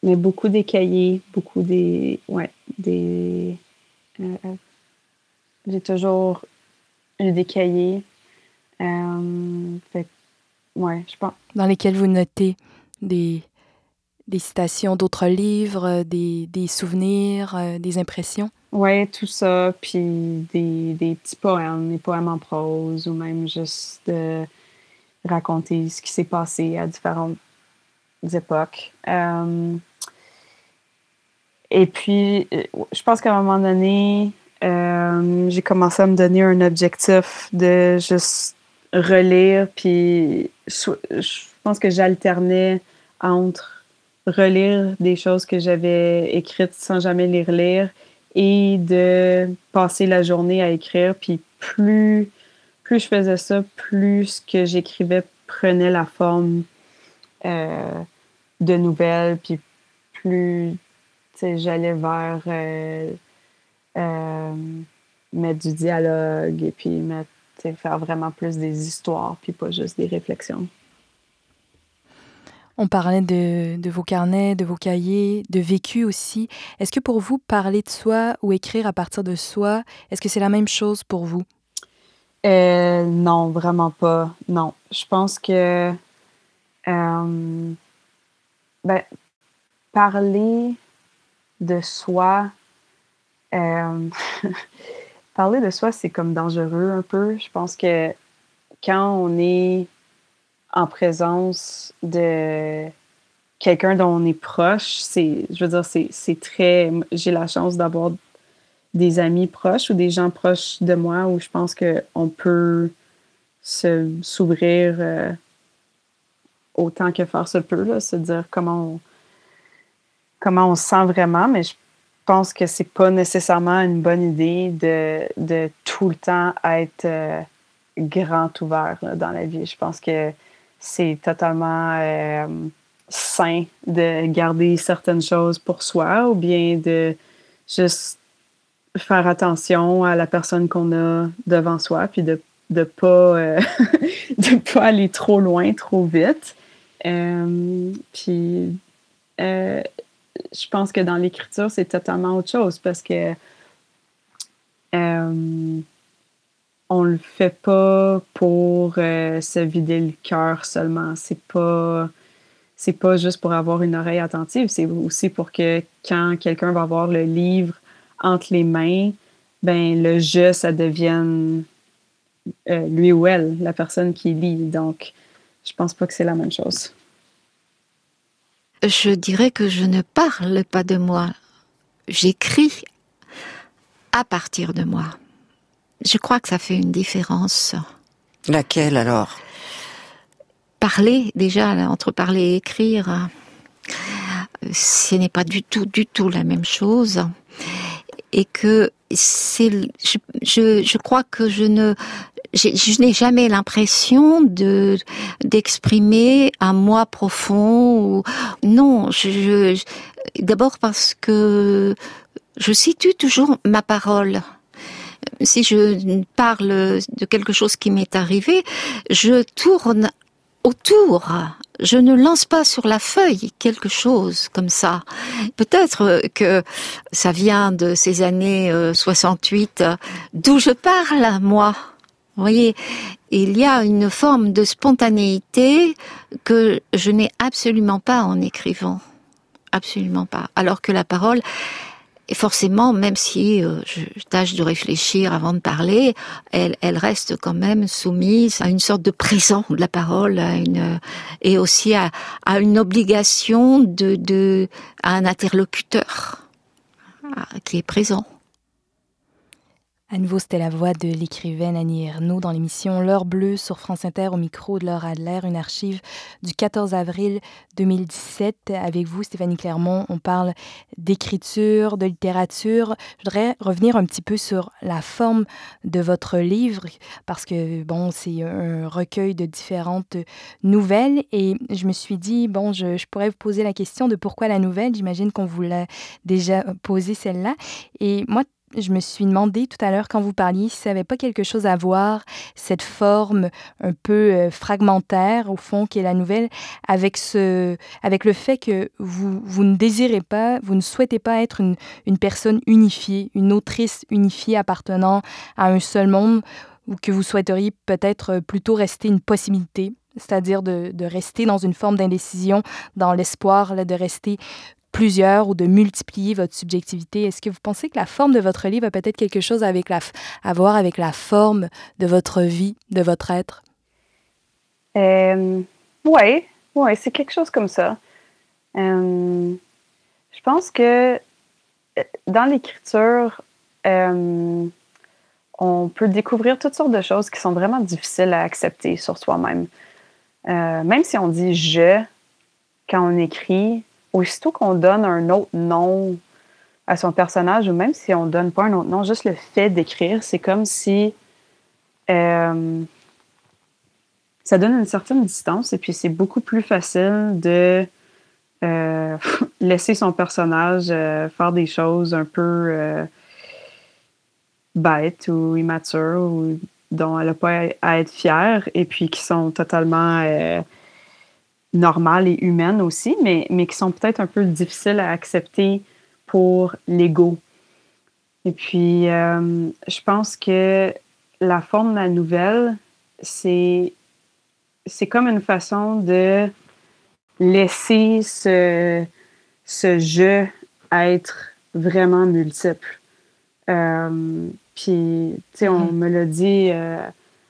mais beaucoup des cahiers, beaucoup des. Ouais, des. Euh, euh, j'ai toujours eu des cahiers. fait, ouais, je pense. Dans lesquels vous notez des, des citations d'autres livres, des, des souvenirs, des impressions? Oui, tout ça, puis des, des, petits poèmes, des poèmes en prose, ou même juste raconter ce qui s'est passé à différentes époques. Euh, et puis, je pense qu'à un moment donné, euh, j'ai commencé à me donner un objectif de juste relire, puis je pense que j'alternais entre relire des choses que j'avais écrites sans jamais les relire et de passer la journée à écrire. Puis plus plus je faisais ça, plus ce que j'écrivais prenait la forme euh, de nouvelles, puis plus j'allais vers euh, mettre du dialogue et puis mettre, faire vraiment plus des histoires, puis pas juste des réflexions. On parlait de, de, vos carnets, de vos cahiers, de vécu aussi. Est-ce que pour vous, parler de soi ou écrire à partir de soi, est-ce que c'est la même chose pour vous? Euh, non, vraiment pas. Non. Je pense que euh, ben, parler de soi, euh, parler de soi, c'est comme dangereux un peu. Je pense que quand on est en présence de quelqu'un dont on est proche, c'est, je veux dire, c'est très. J'ai la chance d'avoir des amis proches ou des gens proches de moi où je pense qu'on peut se s'ouvrir euh, autant que faire se peut, là, se dire comment on, comment on se sent vraiment, mais je pense que c'est pas nécessairement une bonne idée de, de tout le temps être euh, grand ouvert dans la vie. Je pense que c'est totalement euh, sain de garder certaines choses pour soi ou bien de juste faire attention à la personne qu'on a devant soi, puis de ne pas, euh, de pas aller trop loin, trop vite. Euh, puis euh, je pense que dans l'écriture, c'est totalement autre chose parce que on le fait pas pour se vider le cœur seulement. C'est pas c'est pas juste pour avoir une oreille attentive, c'est aussi pour que quand quelqu'un va voir le livre entre les mains, ben le je, ça devienne euh, lui ou elle, la personne qui lit. Donc, je pense pas que c'est la même chose. Je dirais que je ne parle pas de moi. J'écris à partir de moi. Je crois que ça fait une différence. Laquelle alors? Parler, déjà, entre parler et écrire, ce n'est pas du tout, du tout la même chose et que c'est, je, je, je, crois que je ne, je, n'ai jamais l'impression de d'exprimer un moi profond ou non. Je, d'abord parce que je situe toujours ma parole si je parle de quelque chose qui m'est arrivé, je tourne autour je ne lance pas sur la feuille quelque chose comme ça. Peut-être que ça vient de ces années 68, euh, d'où je parle, moi. Vous voyez, il y a une forme de spontanéité que je n'ai absolument pas en écrivant. Absolument pas. Alors que la parole, forcément, même si euh, je tâche de réfléchir avant de parler, elle, reste quand même soumise à une sorte de présent de la parole, une, et aussi à, une obligation à un interlocuteur qui est présent. À nouveau, c'était la voix de l'écrivaine Annie Ernaux dans l'émission L'heure bleue sur France Inter au micro de Laure Adler, une archive du 14 avril 2017. Avec vous, Stéphanie Clermont, on parle d'écriture, de littérature. Je voudrais revenir un petit peu sur la forme de votre livre parce que, bon, c'est un recueil de différentes nouvelles et je me suis dit, bon, je, je pourrais vous poser la question de pourquoi la nouvelle. J'imagine qu'on vous l'a déjà posé celle-là. Et moi, je me suis demandé tout à l'heure quand vous parliez si ça n'avait pas quelque chose à voir, cette forme un peu euh, fragmentaire au fond qui est la nouvelle, avec, ce, avec le fait que vous, vous ne désirez pas, vous ne souhaitez pas être une, une personne unifiée, une autrice unifiée appartenant à un seul monde, ou que vous souhaiteriez peut-être plutôt rester une possibilité, c'est-à-dire de, de, rester dans une forme d'indécision, dans l'espoir de rester plusieurs ou de multiplier votre subjectivité? Est-ce que vous pensez que la forme de votre livre a peut-être quelque chose avec la, à voir avec la forme de votre vie, de votre être? Euh, oui, ouais, c'est quelque chose comme ça. Euh, je pense que euh, dans l'écriture, euh, on peut découvrir toutes sortes de choses qui sont vraiment difficiles à accepter sur soi-même. Même si on dit je quand on écrit, aussitôt qu'on donne un autre nom à son personnage, ou même si on donne pas un autre nom, juste le fait d'écrire, c'est comme si euh, ça donne une certaine distance et puis c'est beaucoup plus facile de euh, laisser son personnage euh, faire des choses un peu bêtes ou immatures ou dont elle n'a pas à être fière et puis qui sont totalement normales et humaines aussi, mais, mais qui sont peut-être un peu difficiles à accepter pour l'ego. Et puis, euh, je pense que la forme de la nouvelle, c'est, c'est comme une façon de laisser ce, ce jeu être vraiment multiple. Euh, puis, tu sais, on me l'a dit euh,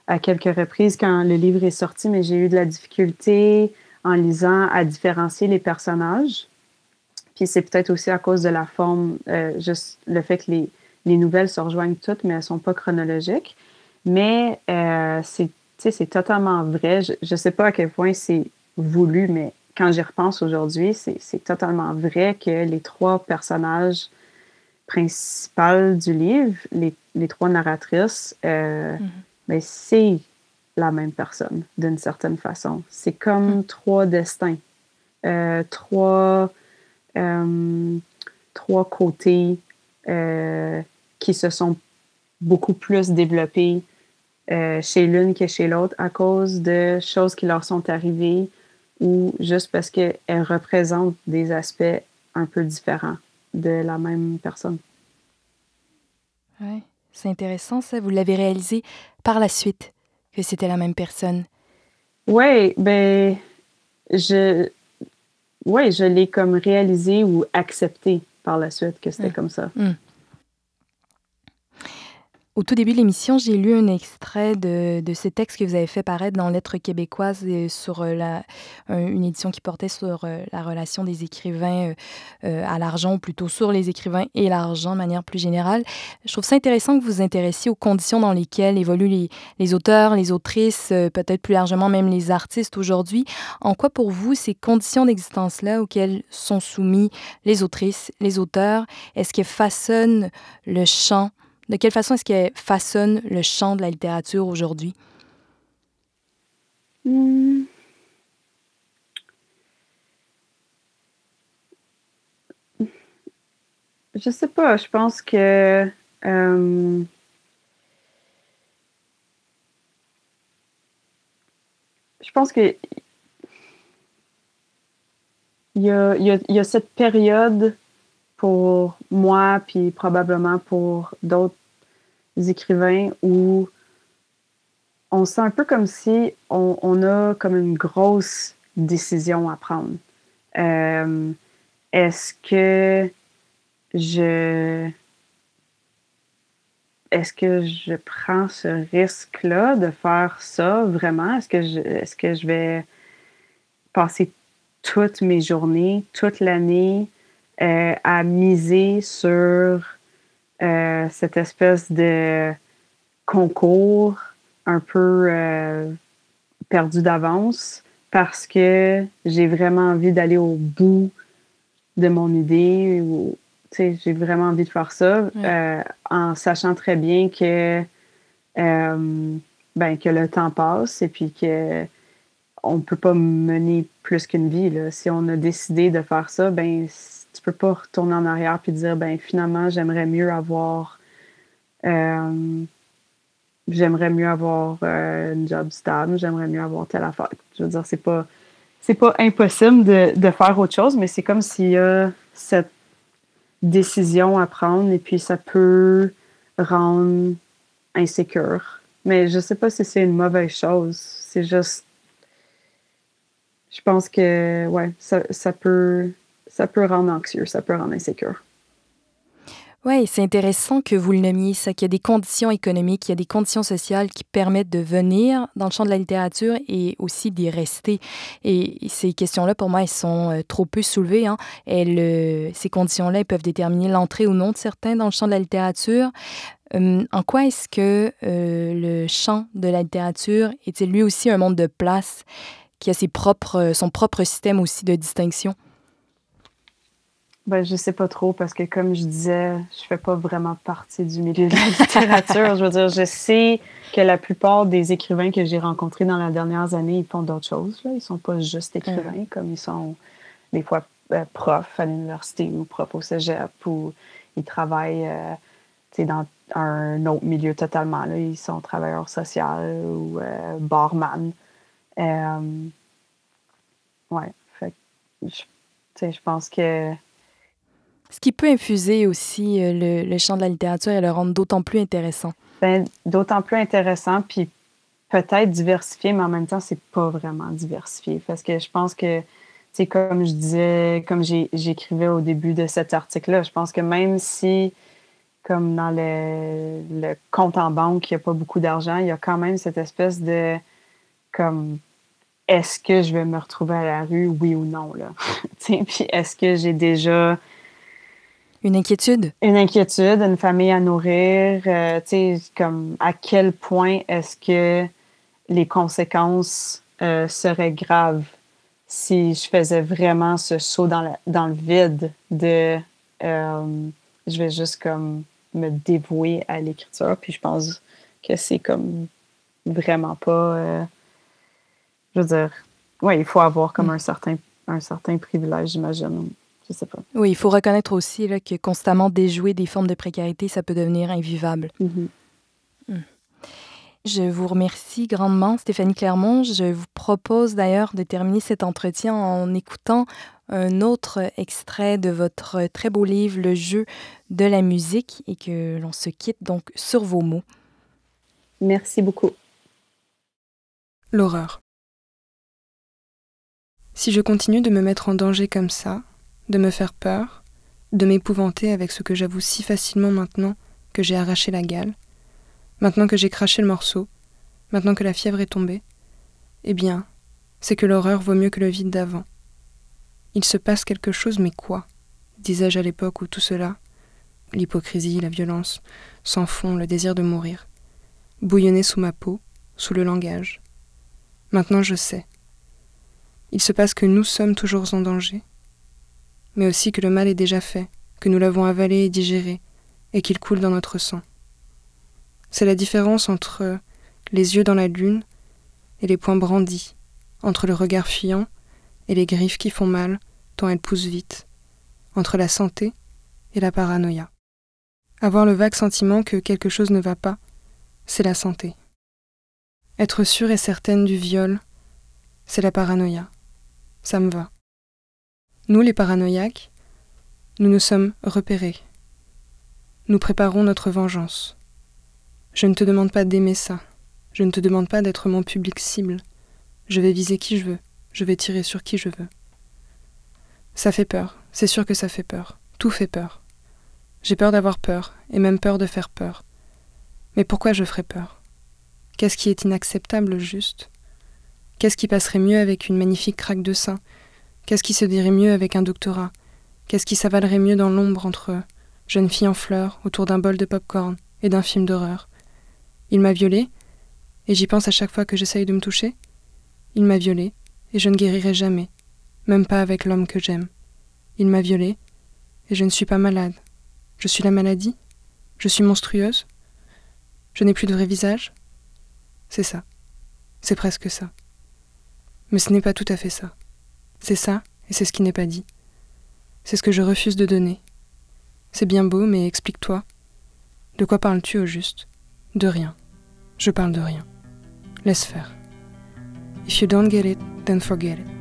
à quelques reprises quand le livre est sorti, mais j'ai eu de la difficulté en lisant à différencier les personnages. Puis c'est peut-être aussi à cause de la forme, euh, juste le fait que les, les, nouvelles se rejoignent toutes, mais elles ne sont pas chronologiques. Mais euh, c'est totalement vrai. Je ne sais pas à quel point c'est voulu, mais quand j'y repense aujourd'hui, c'est totalement vrai que les trois personnages principaux du livre, les, les trois narratrices, euh, mm -hmm. ben c'est la même personne d'une certaine façon. C'est comme mm. trois destins, euh, trois, euh, trois côtés euh, qui se sont beaucoup plus développés chez l'une que chez l'autre à cause de choses qui leur sont arrivées ou juste parce qu'elles représentent des aspects un peu différents de la même personne. Oui, c'est intéressant ça. Vous l'avez réalisé par la suite que c'était la même personne. Oui, ben, je, ouais, je l'ai comme réalisé ou accepté par la suite que c'était mmh. comme ça. Mmh. Au tout début de l'émission, j'ai lu un extrait de, de ce texte que vous avez fait paraître dans Lettres québécoises sur euh, la, une édition qui portait sur euh, la relation des écrivains euh, à l'argent, ou plutôt sur les écrivains et l'argent de manière plus générale. Je trouve ça intéressant que vous vous intéressiez aux conditions dans lesquelles évoluent les, les auteurs, les autrices, peut-être plus largement même les artistes aujourd'hui. En quoi pour vous ces conditions d'existence-là auxquelles sont soumis les autrices, les auteurs, est-ce qu'elles façonnent le champ de quelle façon est-ce qu'elle façonne le champ de la littérature aujourd'hui? Mmh. Je sais pas, je pense que euh, je pense que il y a, y, a, y a cette période pour moi, puis probablement pour d'autres écrivains où on sent un peu comme si on, a comme une grosse décision à prendre. Euh, est-ce que je est-ce que je prends ce risque-là de faire ça vraiment? Est-ce que je, est-ce que je vais passer toutes mes journées, toute l'année euh, à miser sur euh, cette espèce de concours un peu euh, perdu d'avance parce que j'ai vraiment envie d'aller au bout de mon idée ou j'ai vraiment envie de faire ça en sachant très bien que, ben, que le temps passe et puis que on peut pas mener plus qu'une vie. Là. Si on a décidé de faire ça, ben tu peux pas retourner en arrière puis dire ben finalement j'aimerais mieux avoir euh, j'aimerais mieux avoir une job stable, j'aimerais mieux avoir telle affaire. Je veux dire, c'est pas c'est pas impossible de, de faire autre chose, mais c'est comme s'il y a cette décision à prendre et puis ça peut rendre insécure. Mais je sais pas si c'est une mauvaise chose. C'est juste. Je pense que ouais, ça, ça, peut ça peut rendre anxieux, ça peut rendre insécure. Oui, c'est intéressant que vous le nommiez, ça, qu'il y a des conditions économiques, il y a des conditions sociales qui permettent de venir dans le champ de la littérature et aussi d'y rester. Et ces questions-là, pour moi, elles sont euh, trop peu soulevées. Hein. Euh, ces conditions-là, peuvent déterminer l'entrée ou non de certains dans le champ de la littérature. Hum, en quoi est-ce que euh, le champ de la littérature est-il lui aussi un monde de place qui a ses propres, son propre système aussi de distinction? Ben, je sais pas trop parce que, comme je disais, je fais pas vraiment partie du milieu de la littérature. je veux dire, je sais que la plupart des écrivains que j'ai rencontrés dans les dernières années, ils font d'autres choses. Là. Ils sont pas juste écrivains, comme ils sont des fois euh, profs à l'université ou profs au cégep ou ils travaillent euh, dans un autre milieu totalement. Là. Ils sont travailleurs sociaux ou euh, barman. Euh, ouais. Fait, je, je pense que ce qui peut infuser aussi euh, le, champ de la littérature et le rendre d'autant plus intéressant. Ben, d'autant plus intéressant, puis peut-être diversifié, mais en même temps, c'est pas vraiment diversifié. Parce que je pense que, c'est comme je disais, comme j'écrivais au début de cet article-là, je pense que même si, comme dans le, le compte en banque, il n'y a pas beaucoup d'argent, il y a quand même cette espèce de, comme, est-ce que je vais me retrouver à la rue, oui ou non, là? puis est-ce que j'ai déjà une inquiétude? Une inquiétude, une famille à nourrir. Euh, tu sais, comme à quel point est-ce que les conséquences euh, seraient graves si je faisais vraiment ce saut dans, dans le vide de euh, je vais juste comme me dévouer à l'écriture. Puis je pense que c'est comme vraiment pas. je veux dire, ouais, il faut avoir comme un certain, un certain privilège, j'imagine, oui, il faut reconnaître aussi là, que constamment déjouer des formes de précarité, ça peut devenir invivable. Mm-hmm. Hmm. Je vous remercie grandement, Stéphanie Clermont. Je vous propose d'ailleurs de terminer cet entretien en écoutant un autre extrait de votre très beau livre, Le jeu de la musique, et que l'on se quitte donc sur vos mots. Merci beaucoup. L'horreur. Si je continue de me mettre en danger comme ça, de me faire peur, de m'épouvanter avec ce que j'avoue si facilement maintenant que j'ai arraché la gale, maintenant que j'ai craché le morceau, maintenant que la fièvre est tombée, eh bien, c'est que l'horreur vaut mieux que le vide d'avant. Il se passe quelque chose, mais quoi? disais-je à l'époque où tout cela, l'hypocrisie, la violence, s'enfond, le désir de mourir, bouillonnait sous ma peau, sous le langage. Maintenant je sais. Il se passe que nous sommes toujours en danger, mais aussi que le mal est déjà fait, que nous l'avons avalé et digéré, et qu'il coule dans notre sang. C'est la différence entre les yeux dans la lune et les poings brandis, entre le regard fuyant et les griffes qui font mal tant elles poussent vite, entre la santé et la paranoïa. Avoir le vague sentiment que quelque chose ne va pas, c'est la santé. Être sûre et certaine du viol, c'est la paranoïa. Ça me va. Nous, les paranoïaques, nous nous sommes repérés. Nous préparons notre vengeance. Je ne te demande pas d'aimer ça. Je ne te demande pas d'être mon public cible. Je vais viser qui je veux. Je vais tirer sur qui je veux. Ça fait peur. C'est sûr que ça fait peur. Tout fait peur. J'ai peur d'avoir peur, et même peur de faire peur. Mais pourquoi je ferais peur? Qu'est-ce qui est inacceptable juste? Qu'est-ce qui passerait mieux avec une magnifique craque de sein? Qu'est-ce qui se dirait mieux avec un doctorat? Qu'est-ce qui s'avalerait mieux dans l'ombre entre jeunes filles en fleurs autour d'un bol de pop-corn et d'un film d'horreur? Il m'a violée, et j'y pense à chaque fois que j'essaye de me toucher. Il m'a violée, et je ne guérirai jamais, même pas avec l'homme que j'aime. Il m'a violée, et je ne suis pas malade. Je suis la maladie Je suis monstrueuse Je n'ai plus de vrai visage C'est ça. C'est presque ça. Mais ce n'est pas tout à fait ça. C'est ça, et c'est ce qui n'est pas dit. C'est ce que je refuse de donner. C'est bien beau, mais explique-toi. De quoi parles-tu au juste? De rien. Je parle de rien. Laisse faire. If you don't get it, then forget it.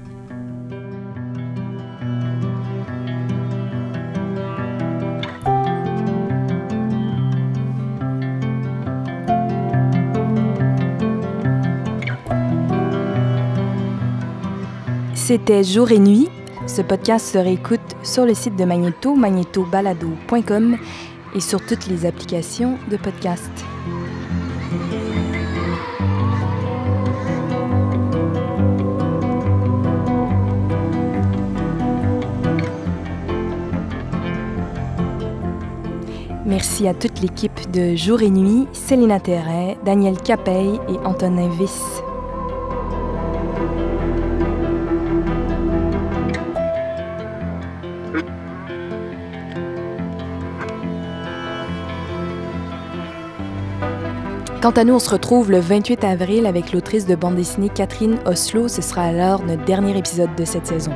C'était Jour et Nuit. Ce podcast se réécoute sur le site de Magneto, magnetobalado.com et sur toutes les applications de podcast. Merci à toute l'équipe de Jour et Nuit, Célina Terret, Daniel Capeille et Antonin Viss. Quant à nous, on se retrouve le 28 avril avec l'autrice de bande dessinée Catherine Oslo. Ce sera alors notre dernier épisode de cette saison.